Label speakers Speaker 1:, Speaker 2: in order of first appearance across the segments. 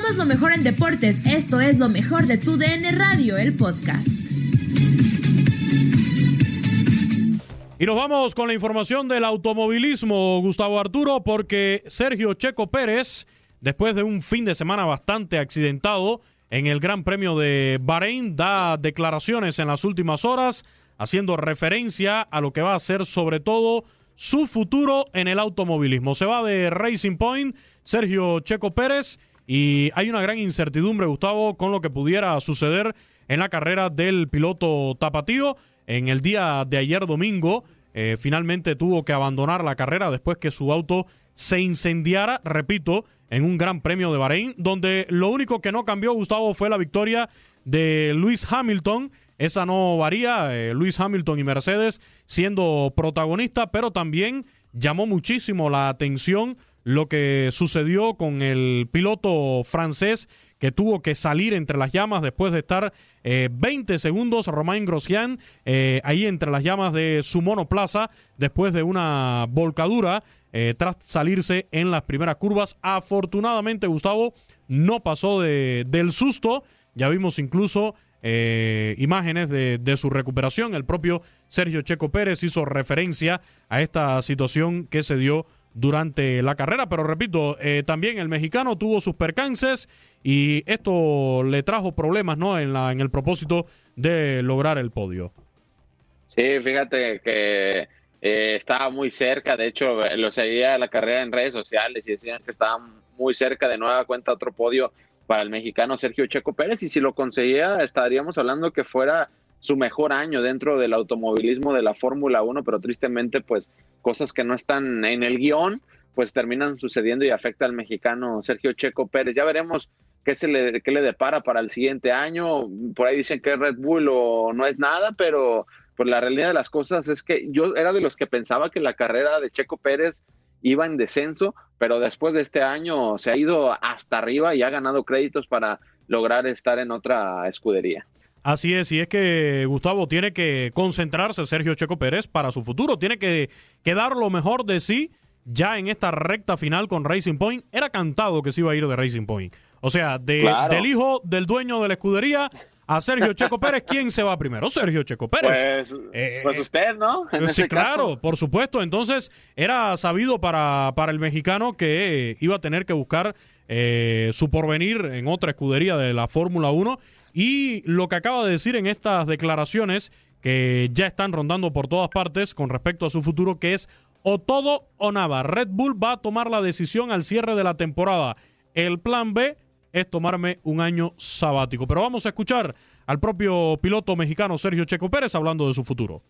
Speaker 1: Somos lo mejor en deportes. Esto es lo mejor de tu DN Radio, el podcast.
Speaker 2: Y nos vamos con la información del automovilismo, Gustavo Arturo, porque Sergio Checo Pérez, después de un fin de semana bastante accidentado en el Gran Premio de Bahrein, da declaraciones en las últimas horas, haciendo referencia a lo que va a ser sobre todo su futuro en el automovilismo. Se va de Racing Point, Sergio Checo Pérez, y hay una gran incertidumbre, Gustavo, con lo que pudiera suceder en la carrera del piloto tapatío. En el día de ayer domingo, eh, finalmente tuvo que abandonar la carrera después que su auto se incendiara, repito, en un gran premio de Bahrein, donde lo único que no cambió, Gustavo, fue la victoria de Luis Hamilton. Esa no varía, eh, Luis Hamilton y Mercedes siendo protagonista, pero también llamó muchísimo la atención lo que sucedió con el piloto francés que tuvo que salir entre las llamas después de estar eh, 20 segundos, Romain Grosjean, eh, ahí entre las llamas de su monoplaza, después de una volcadura, eh, tras salirse en las primeras curvas. Afortunadamente, Gustavo no pasó de, del susto, ya vimos incluso eh, imágenes de, de, su recuperación. El propio Sergio Checo Pérez hizo referencia a esta situación que se dio durante la carrera, pero repito, eh, también el mexicano tuvo sus percances y esto le trajo problemas ¿no? en, la, en el propósito de lograr el podio.
Speaker 3: Sí, fíjate que eh, estaba muy cerca, de hecho lo seguía la carrera en redes sociales y decían que estaba muy cerca de nueva cuenta otro podio para el mexicano Sergio Checo Pérez y si lo conseguía estaríamos hablando que fuera su mejor año dentro del automovilismo de la Fórmula 1, pero tristemente pues cosas que no están en el guion pues terminan sucediendo y afecta al mexicano Sergio Checo Pérez. Ya veremos qué, se le, qué le depara para el siguiente año. Por ahí dicen que Red Bull o no es nada, pero pues la realidad de las cosas es que yo era de los que pensaba que la carrera de Checo Pérez iba en descenso, pero después de este año se ha ido hasta arriba y ha ganado créditos para lograr estar en otra escudería.
Speaker 2: Así es, y es que Gustavo tiene que concentrarse Sergio Checo Pérez para su futuro, tiene que, que dar lo mejor de sí ya en esta recta final con Racing Point. Era cantado que se iba a ir de Racing Point. O sea, de,
Speaker 3: Claro.
Speaker 2: del hijo del dueño de la escudería a Sergio Checo Pérez, ¿quién se va primero? Sergio Checo Pérez.
Speaker 3: Pues,
Speaker 2: Eh,
Speaker 3: pues usted, ¿no? En
Speaker 2: Sí,
Speaker 3: caso.
Speaker 2: claro, por supuesto. Entonces, era sabido para, para el mexicano que iba a tener que buscar eh, su porvenir en otra escudería de la Fórmula 1. Y lo que acaba de decir en estas declaraciones, que ya están rondando por todas partes con respecto a su futuro, que es o todo o nada. Red Bull va a tomar la decisión al cierre de la temporada. El plan B es tomarme un año sabático. Pero vamos a escuchar al propio piloto mexicano Sergio Checo Pérez hablando de su futuro.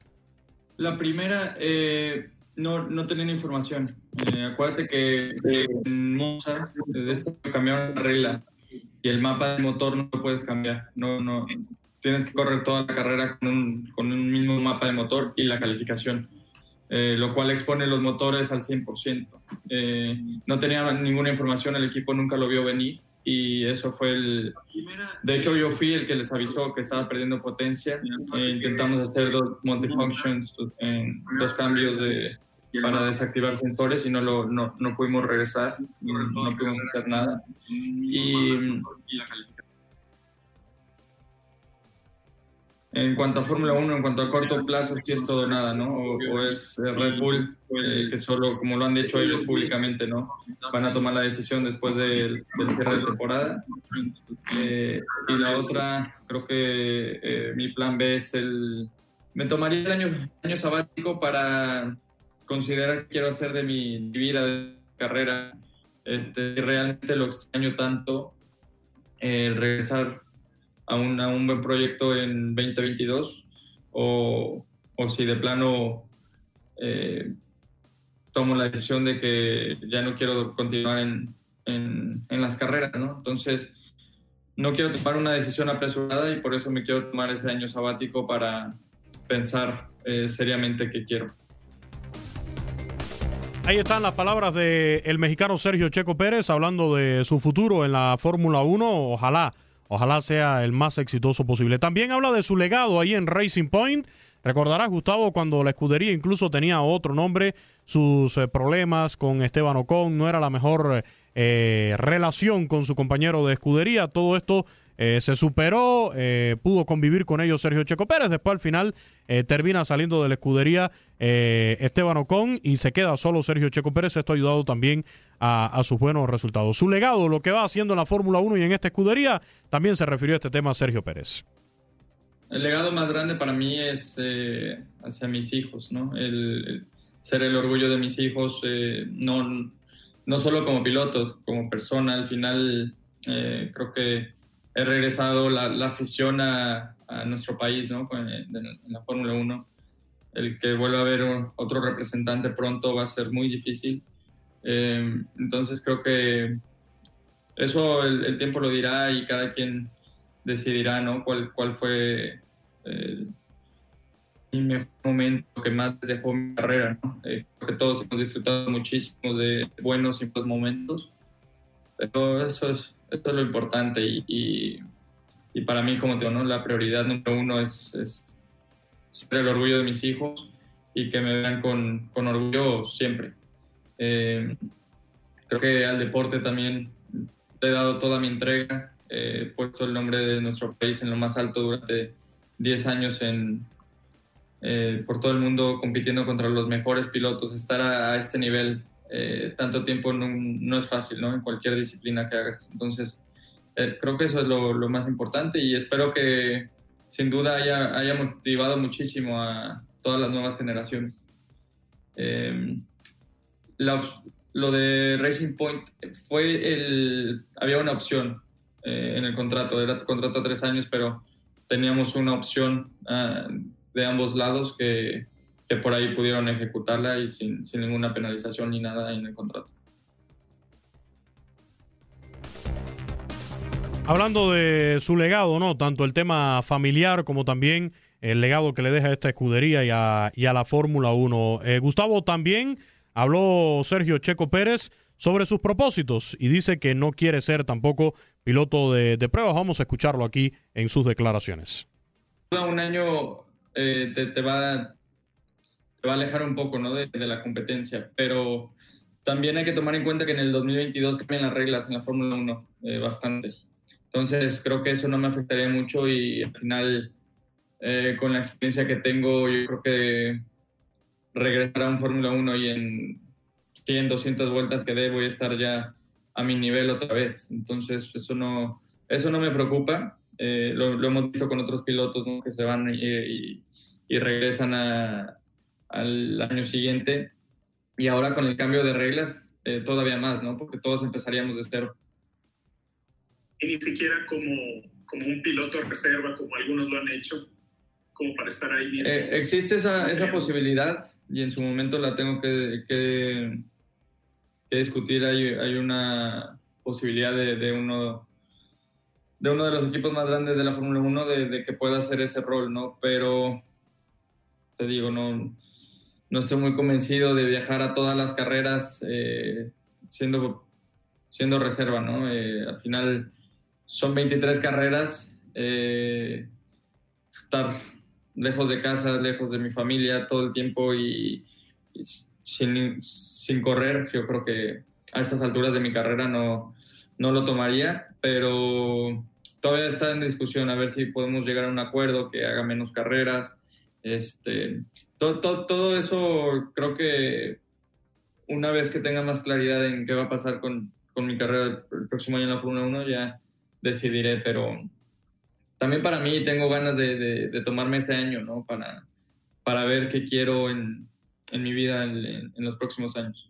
Speaker 4: La primera, eh, no, no información. Eh, acuérdate que en Monza cambiaron la regla y el mapa del motor no lo puedes cambiar. No, no, tienes que correr toda la carrera con un, con un mismo mapa de motor y la calificación. Eh, lo cual expone los motores al 100%. Eh, no tenía ninguna información, el equipo nunca lo vio venir y eso fue el... De hecho, yo fui el que les avisó que estaba perdiendo potencia. Eh, intentamos hacer dos multifunctions, dos cambios de, para desactivar sensores y no, lo, no, no pudimos regresar, no, no, pudimos hacer nada. Y, en cuanto a Fórmula 1, en cuanto a corto plazo, sí es todo nada, ¿no? O, es Red Bull, eh, que solo, como lo han dicho ellos públicamente, ¿no? Van a tomar la decisión después del, cierre de temporada. Eh, y la otra, creo que eh, mi plan B es el... Me tomaría el año, año sabático para considerar qué quiero hacer de mi vida, de carrera. Este, realmente lo extraño tanto, regresar a un, a un buen proyecto en 2022 o, o si de plano eh, tomo la decisión de que ya no quiero continuar en, en, en, las carreras, ¿no? Entonces, no quiero tomar una decisión apresurada y por eso me quiero tomar ese año sabático para pensar eh, seriamente qué quiero.
Speaker 2: Ahí están las palabras del el mexicano Sergio Checo Pérez hablando de su futuro en la Fórmula 1. Ojalá Ojalá sea el más exitoso posible. También habla de su legado ahí en Racing Point. Recordarás, Gustavo, cuando la escudería incluso tenía otro nombre, sus eh, problemas con Esteban Ocon, no era la mejor eh, relación con su compañero de escudería. Todo esto eh, se superó, eh, pudo convivir con ellos Sergio Checo Pérez, después al final eh, termina saliendo de la escudería Esteban Ocon y se queda solo Sergio Checo Pérez, esto ha ayudado también a, sus buenos resultados. Su legado, lo que va haciendo en la Fórmula 1 y en esta escudería, también se refirió a este tema Sergio Pérez.
Speaker 4: El legado más grande para mí es hacia mis hijos, ¿no? Ser el orgullo de mis hijos, no, no solo como pilotos, como persona, al final creo que he regresado la, afición a, nuestro país, ¿no? En, la Fórmula 1. El que vuelva a haber otro representante pronto va a ser muy difícil. Eh, entonces creo que eso el, tiempo lo dirá y cada quien decidirá, ¿no? Cuál, cuál fue eh, mi mejor momento que más dejó mi carrera, ¿no? Eh, creo que todos hemos disfrutado muchísimo de buenos y malos momentos, pero eso es, esto es lo importante y, y, para mí, como te digo, la prioridad número uno es, es, ser el orgullo de mis hijos y que me vean con, con orgullo siempre. Eh, creo que al deporte también he dado toda mi entrega, he puesto el nombre de nuestro país en lo más alto durante 10 años en, eh, por todo el mundo compitiendo contra los mejores pilotos, estar a este nivel eh, tanto tiempo no, es fácil, ¿no? En cualquier disciplina que hagas. Entonces, eh, creo que eso es lo, más importante y espero que sin duda haya, haya motivado muchísimo a todas las nuevas generaciones. Em, lo de Racing Point fue el... Había una opción eh, en el contrato, era contrato a tres años, pero teníamos una opción ah, de ambos lados que que por ahí pudieron ejecutarla y sin, sin ninguna penalización ni nada en el contrato.
Speaker 2: Hablando de su legado, ¿no? Tanto el tema familiar como también el legado que le deja a esta escudería y a, y a la Fórmula 1. Eh, Gustavo, también habló Sergio Checo Pérez sobre sus propósitos y dice que no quiere ser tampoco piloto de, de pruebas. Vamos a escucharlo aquí en sus declaraciones.
Speaker 4: Un año eh, te, te, va va a alejar un poco ¿no? de, la competencia, pero también hay que tomar en cuenta que en el 2022 cambian las reglas en la Fórmula 1 eh, bastante. Entonces creo que eso no me afectaría mucho y al final eh, con la experiencia que tengo yo creo que regresar a un Fórmula 1 y en 100, 200 vueltas que dé voy a estar ya a mi nivel otra vez. Entonces eso no, eso no me preocupa. Eh, lo, hemos visto con otros pilotos que se van y regresan a, al año siguiente. y ahora con el cambio de reglas, eh, todavía más, ¿no? Porque todos empezaríamos de cero.
Speaker 5: Y ni siquiera como, como un piloto reserva, como algunos lo han hecho, como para estar ahí mismo.
Speaker 4: Eh, existe esa, esa, posibilidad y en su momento la tengo que, que, que discutir. Hay, hay, una posibilidad de, de, uno, de uno de los equipos más grandes de la Fórmula 1 de, de, que pueda hacer ese rol, ¿no? Pero te digo, no, no estoy muy convencido de viajar a todas las carreras eh, siendo, siendo reserva, ¿no? Eh, al final son 23 carreras, eh, estar lejos de casa, lejos de mi familia todo el tiempo y, y sin, sin, correr, yo creo que a estas alturas de mi carrera no, no lo tomaría, pero todavía está en discusión a ver si podemos llegar a un acuerdo que haga menos carreras. Este, todo, todo, todo eso creo que una vez que tenga más claridad en qué va a pasar con, con mi carrera el próximo año en la Fórmula 1 ya decidiré, pero también para mí tengo ganas de, de, tomarme ese año, ¿no? Para, para ver qué quiero en, en mi vida en, en los próximos años.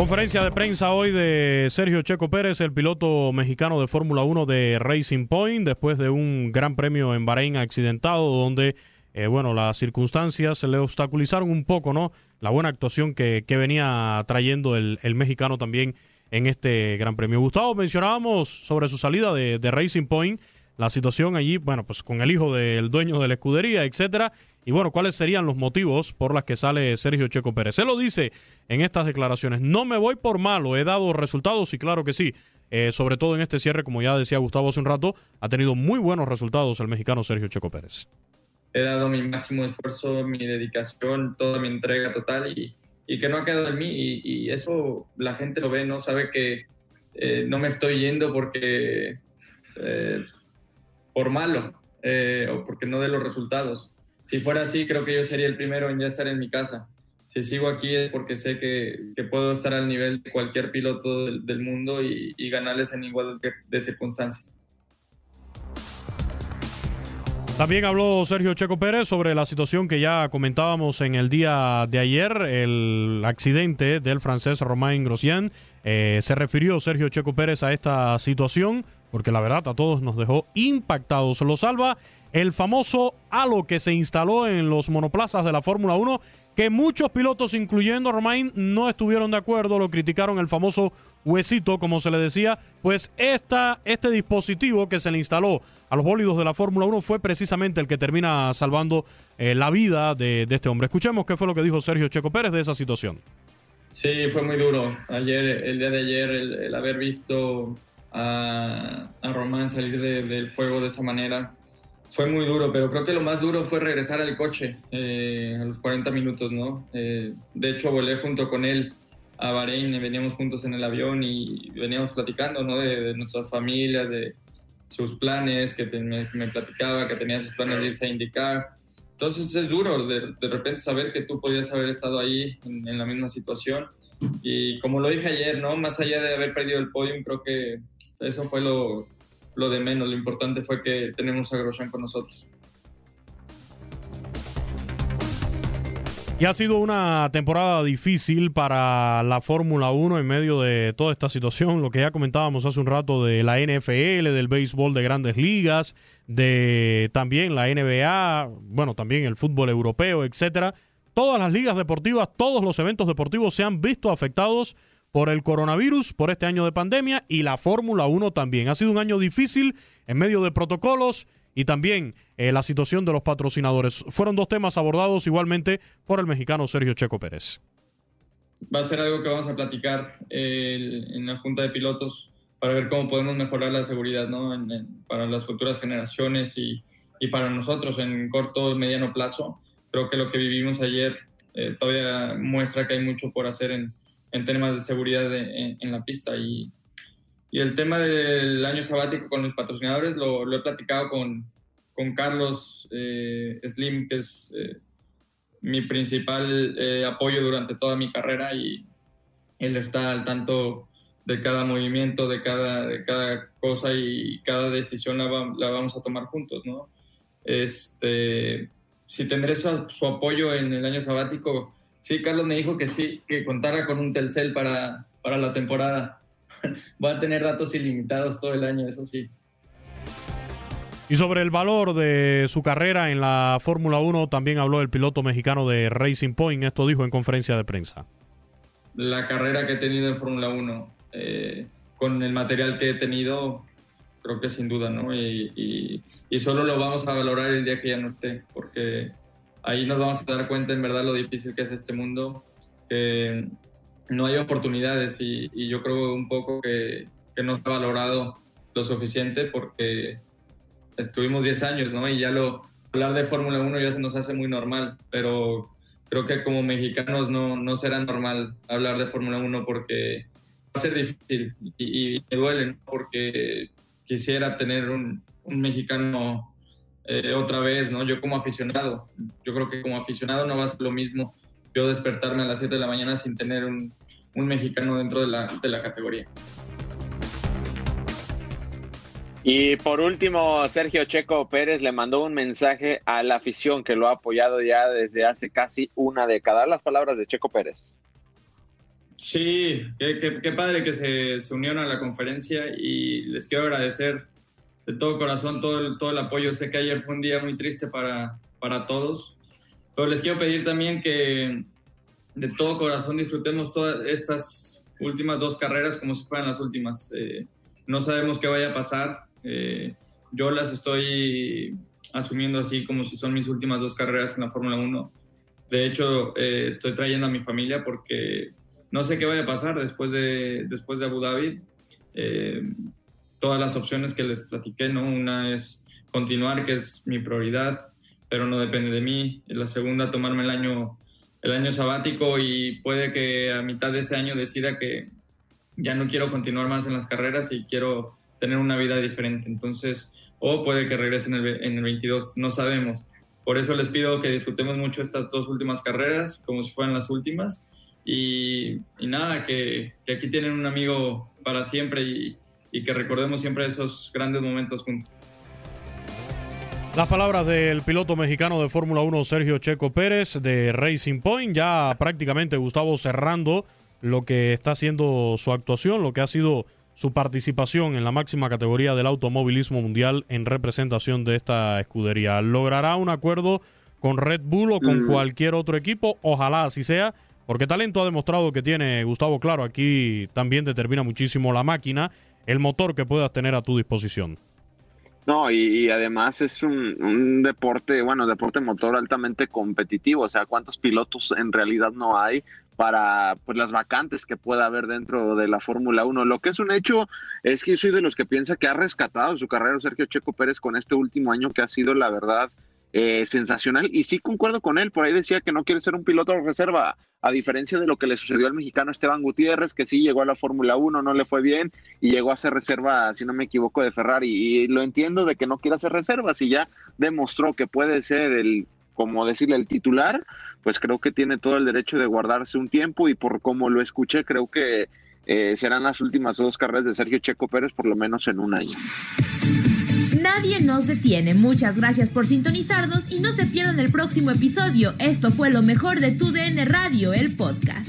Speaker 2: Conferencia de prensa hoy de Sergio Checo Pérez, el piloto mexicano de Fórmula 1 de Racing Point, después de un gran premio en Bahrein accidentado, donde, eh, bueno, las circunstancias se le obstaculizaron un poco, ¿no? La buena actuación que, venía trayendo el, el, mexicano también en este gran premio. Gustavo, mencionábamos sobre su salida de, de Racing Point, la situación allí, bueno, pues con el hijo del dueño de la escudería, etcétera. Y bueno, ¿cuáles serían los motivos por los que sale Sergio Checo Pérez? Se lo dice en estas declaraciones. No me voy por malo, he dado resultados y claro que sí. Eh, sobre todo en este cierre, como ya decía Gustavo hace un rato, ha tenido muy buenos resultados el mexicano Sergio Checo Pérez.
Speaker 4: He dado mi máximo esfuerzo, mi dedicación, toda mi entrega total y, y que no ha quedado en mí. Y, eso la gente lo ve, ¿no? Sabe que eh, no me estoy yendo porque eh, por malo o porque no de los resultados si fuera así, creo que yo sería el primero en ya estar en mi casa. Si sigo aquí es porque sé que, que puedo estar al nivel de cualquier piloto del, del mundo y, y, ganarles en igual de, de circunstancias.
Speaker 2: También habló Sergio Checo Pérez sobre la situación que ya comentábamos en el día de ayer, el accidente del francés Romain Grosjean. Eh, se refirió Sergio Checo Pérez a esta situación porque la verdad a todos nos dejó impactados. Lo salva el famoso halo que se instaló en los monoplazas de la Fórmula 1, que muchos pilotos, incluyendo Romain, no estuvieron de acuerdo, lo criticaron el famoso huesito, como se le decía, pues esta, este dispositivo que se le instaló a los bólidos de la Fórmula 1 fue precisamente el que termina salvando eh, la vida de, este hombre. Escuchemos qué fue lo que dijo Sergio Checo Pérez de esa situación.
Speaker 4: Sí, fue muy duro. Ayer, el día de ayer, el, haber visto a, a Román salir de, del fuego de esa manera, fue muy duro, pero creo que lo más duro fue regresar al coche eh, a los 40 minutos, ¿no? Eh, de hecho, volé junto con él a Bahrein, veníamos juntos en el avión y veníamos platicando, ¿no? De, nuestras familias, de sus planes, que me, platicaba que tenía sus planes de irse a indicar. Entonces es duro de, de repente saber que tú podías haber estado ahí en, en, la misma situación. Y como lo dije ayer, ¿no? Más allá de haber perdido el podium, creo que eso fue lo, lo de menos. Lo importante fue que tenemos a Grosjean con nosotros.
Speaker 2: Y ha sido una temporada difícil para la Fórmula 1 en medio de toda esta situación, lo que ya comentábamos hace un rato de la NFL, del béisbol de grandes ligas, de también la NBA, bueno, también el fútbol europeo, etcétera. Todas las ligas deportivas, todos los eventos deportivos se han visto afectados por el coronavirus, por este año de pandemia y la Fórmula 1 también. Ha sido un año difícil en medio de protocolos y también eh, la situación de los patrocinadores. Fueron dos temas abordados igualmente por el mexicano Sergio Checo Pérez.
Speaker 4: Va a ser algo que vamos a platicar eh, en la Junta de Pilotos para ver cómo podemos mejorar la seguridad ¿no? en, en, para las futuras generaciones y, y para nosotros en corto mediano plazo. Creo que lo que vivimos ayer eh, todavía muestra que hay mucho por hacer en, en temas de seguridad en, la pista. Y, y, el tema del año sabático con los patrocinadores lo, lo he platicado con, con Carlos eh, Slim, que es eh, mi principal apoyo durante toda mi carrera y él está al tanto de cada movimiento, de cada, de cada cosa y cada decisión la, la vamos a tomar juntos, ¿no? Este, si tendré su, apoyo en el año sabático, sí, Carlos me dijo que sí, que contara con un Telcel para, para la temporada. Va a tener datos ilimitados todo el año, eso sí.
Speaker 2: Y sobre el valor de su carrera en la Fórmula 1 también habló el piloto mexicano de Racing Point, esto dijo en conferencia de prensa.
Speaker 4: La carrera que he tenido en Fórmula 1, eh, con el material que he tenido, creo que sin duda, ¿no? Y, y, solo lo vamos a valorar el día que ya no esté, porque ahí nos vamos a dar cuenta en verdad lo difícil que es este mundo, que no hay oportunidades y, yo creo un poco que, que, no ha valorado lo suficiente porque estuvimos 10 años, ¿no? Y ya lo, hablar de Fórmula 1 ya se nos hace muy normal, pero creo que como mexicanos no, no será normal hablar de Fórmula 1 porque va a ser difícil y, y me duele, porque quisiera tener un, mexicano eh, otra vez, ¿no? Yo como aficionado, yo creo que como aficionado no va a ser lo mismo yo despertarme a las 7 de la mañana sin tener un, mexicano dentro de la, de la categoría.
Speaker 3: Y por último, Sergio Checo Pérez le mandó un mensaje a la afición que lo ha apoyado ya desde hace casi una década. Las palabras de Checo Pérez.
Speaker 4: Sí, qué, padre que se, se, unieron a la conferencia y les quiero agradecer de todo corazón todo el, todo el apoyo. Sé que ayer fue un día muy triste para, para todos, pero les quiero pedir también que de todo corazón disfrutemos todas estas últimas dos carreras como si fueran las últimas. Eh, no sabemos qué vaya a pasar. Eh, yo las estoy asumiendo así como si son mis últimas dos carreras en la Fórmula 1. De hecho, eh, estoy trayendo a mi familia porque no sé qué vaya a pasar después de, después de Abu Dhabi. Todas las opciones que les platiqué, ¿no? Una es continuar, que es mi prioridad, pero no depende de mí. La segunda, tomarme el año, el año sabático y puede que a mitad de ese año decida que ya no quiero continuar más en las carreras y quiero tener una vida diferente. Entonces, o puede que regrese en el, en el 22, no sabemos. Por eso les pido que disfrutemos mucho estas dos últimas carreras, como si fueran las últimas, y, nada, que, aquí tienen un amigo para siempre y, que recordemos siempre esos grandes momentos juntos.
Speaker 2: Las palabras del piloto mexicano de Fórmula 1 Sergio Checo Pérez de Racing Point, ya prácticamente Gustavo cerrando lo que está haciendo su actuación, lo que ha sido su participación en la máxima categoría del automovilismo mundial en representación de esta escudería. ¿Logrará un acuerdo con Red Bull o con mm. cualquier otro equipo? Ojalá así sea porque talento ha demostrado que tiene Gustavo Claro. Aquí también determina muchísimo la máquina, el motor que puedas tener a tu disposición.
Speaker 3: No, y, además es un, deporte, bueno, deporte motor altamente competitivo. O sea, ¿cuántos pilotos en realidad no hay para pues, las vacantes que pueda haber dentro de la Fórmula 1? Lo que es un hecho es que soy de los que piensa que ha rescatado su carrera Sergio Checo Pérez con este último año que ha sido, la verdad, eh, sensacional. Y sí concuerdo con él, por ahí decía que no quiere ser un piloto de reserva, a diferencia de lo que le sucedió al mexicano Esteban Gutiérrez, que sí llegó a la Fórmula 1, no le fue bien y llegó a ser reserva, si no me equivoco, de Ferrari. Y lo entiendo de que no quiera hacer reservas y ya demostró que puede ser el, como decirle, el titular, pues creo que tiene todo el derecho de guardarse un tiempo y por como lo escuché, creo que eh, serán las últimas dos carreras de Sergio Checo Pérez, por lo menos en un año.
Speaker 1: Nadie nos detiene. Muchas gracias por sintonizarnos y no se pierdan el próximo episodio. Esto fue lo mejor de Tu DN Radio, el podcast.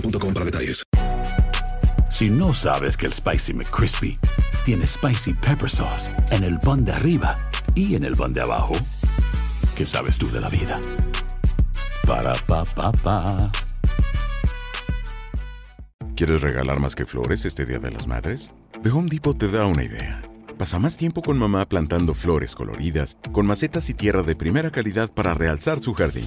Speaker 6: para detalles.
Speaker 7: Si no sabes que el Spicy McCrispy tiene Spicy Pepper Sauce en el pan de arriba y en el pan de abajo. ¿Qué sabes tú de la vida? Para, pa, pa, pa.
Speaker 8: ¿Quieres regalar más que flores este Día de las Madres? The Home Depot te da una idea. Pasa más tiempo con mamá plantando flores coloridas, con macetas y tierra de primera calidad para realzar su jardín.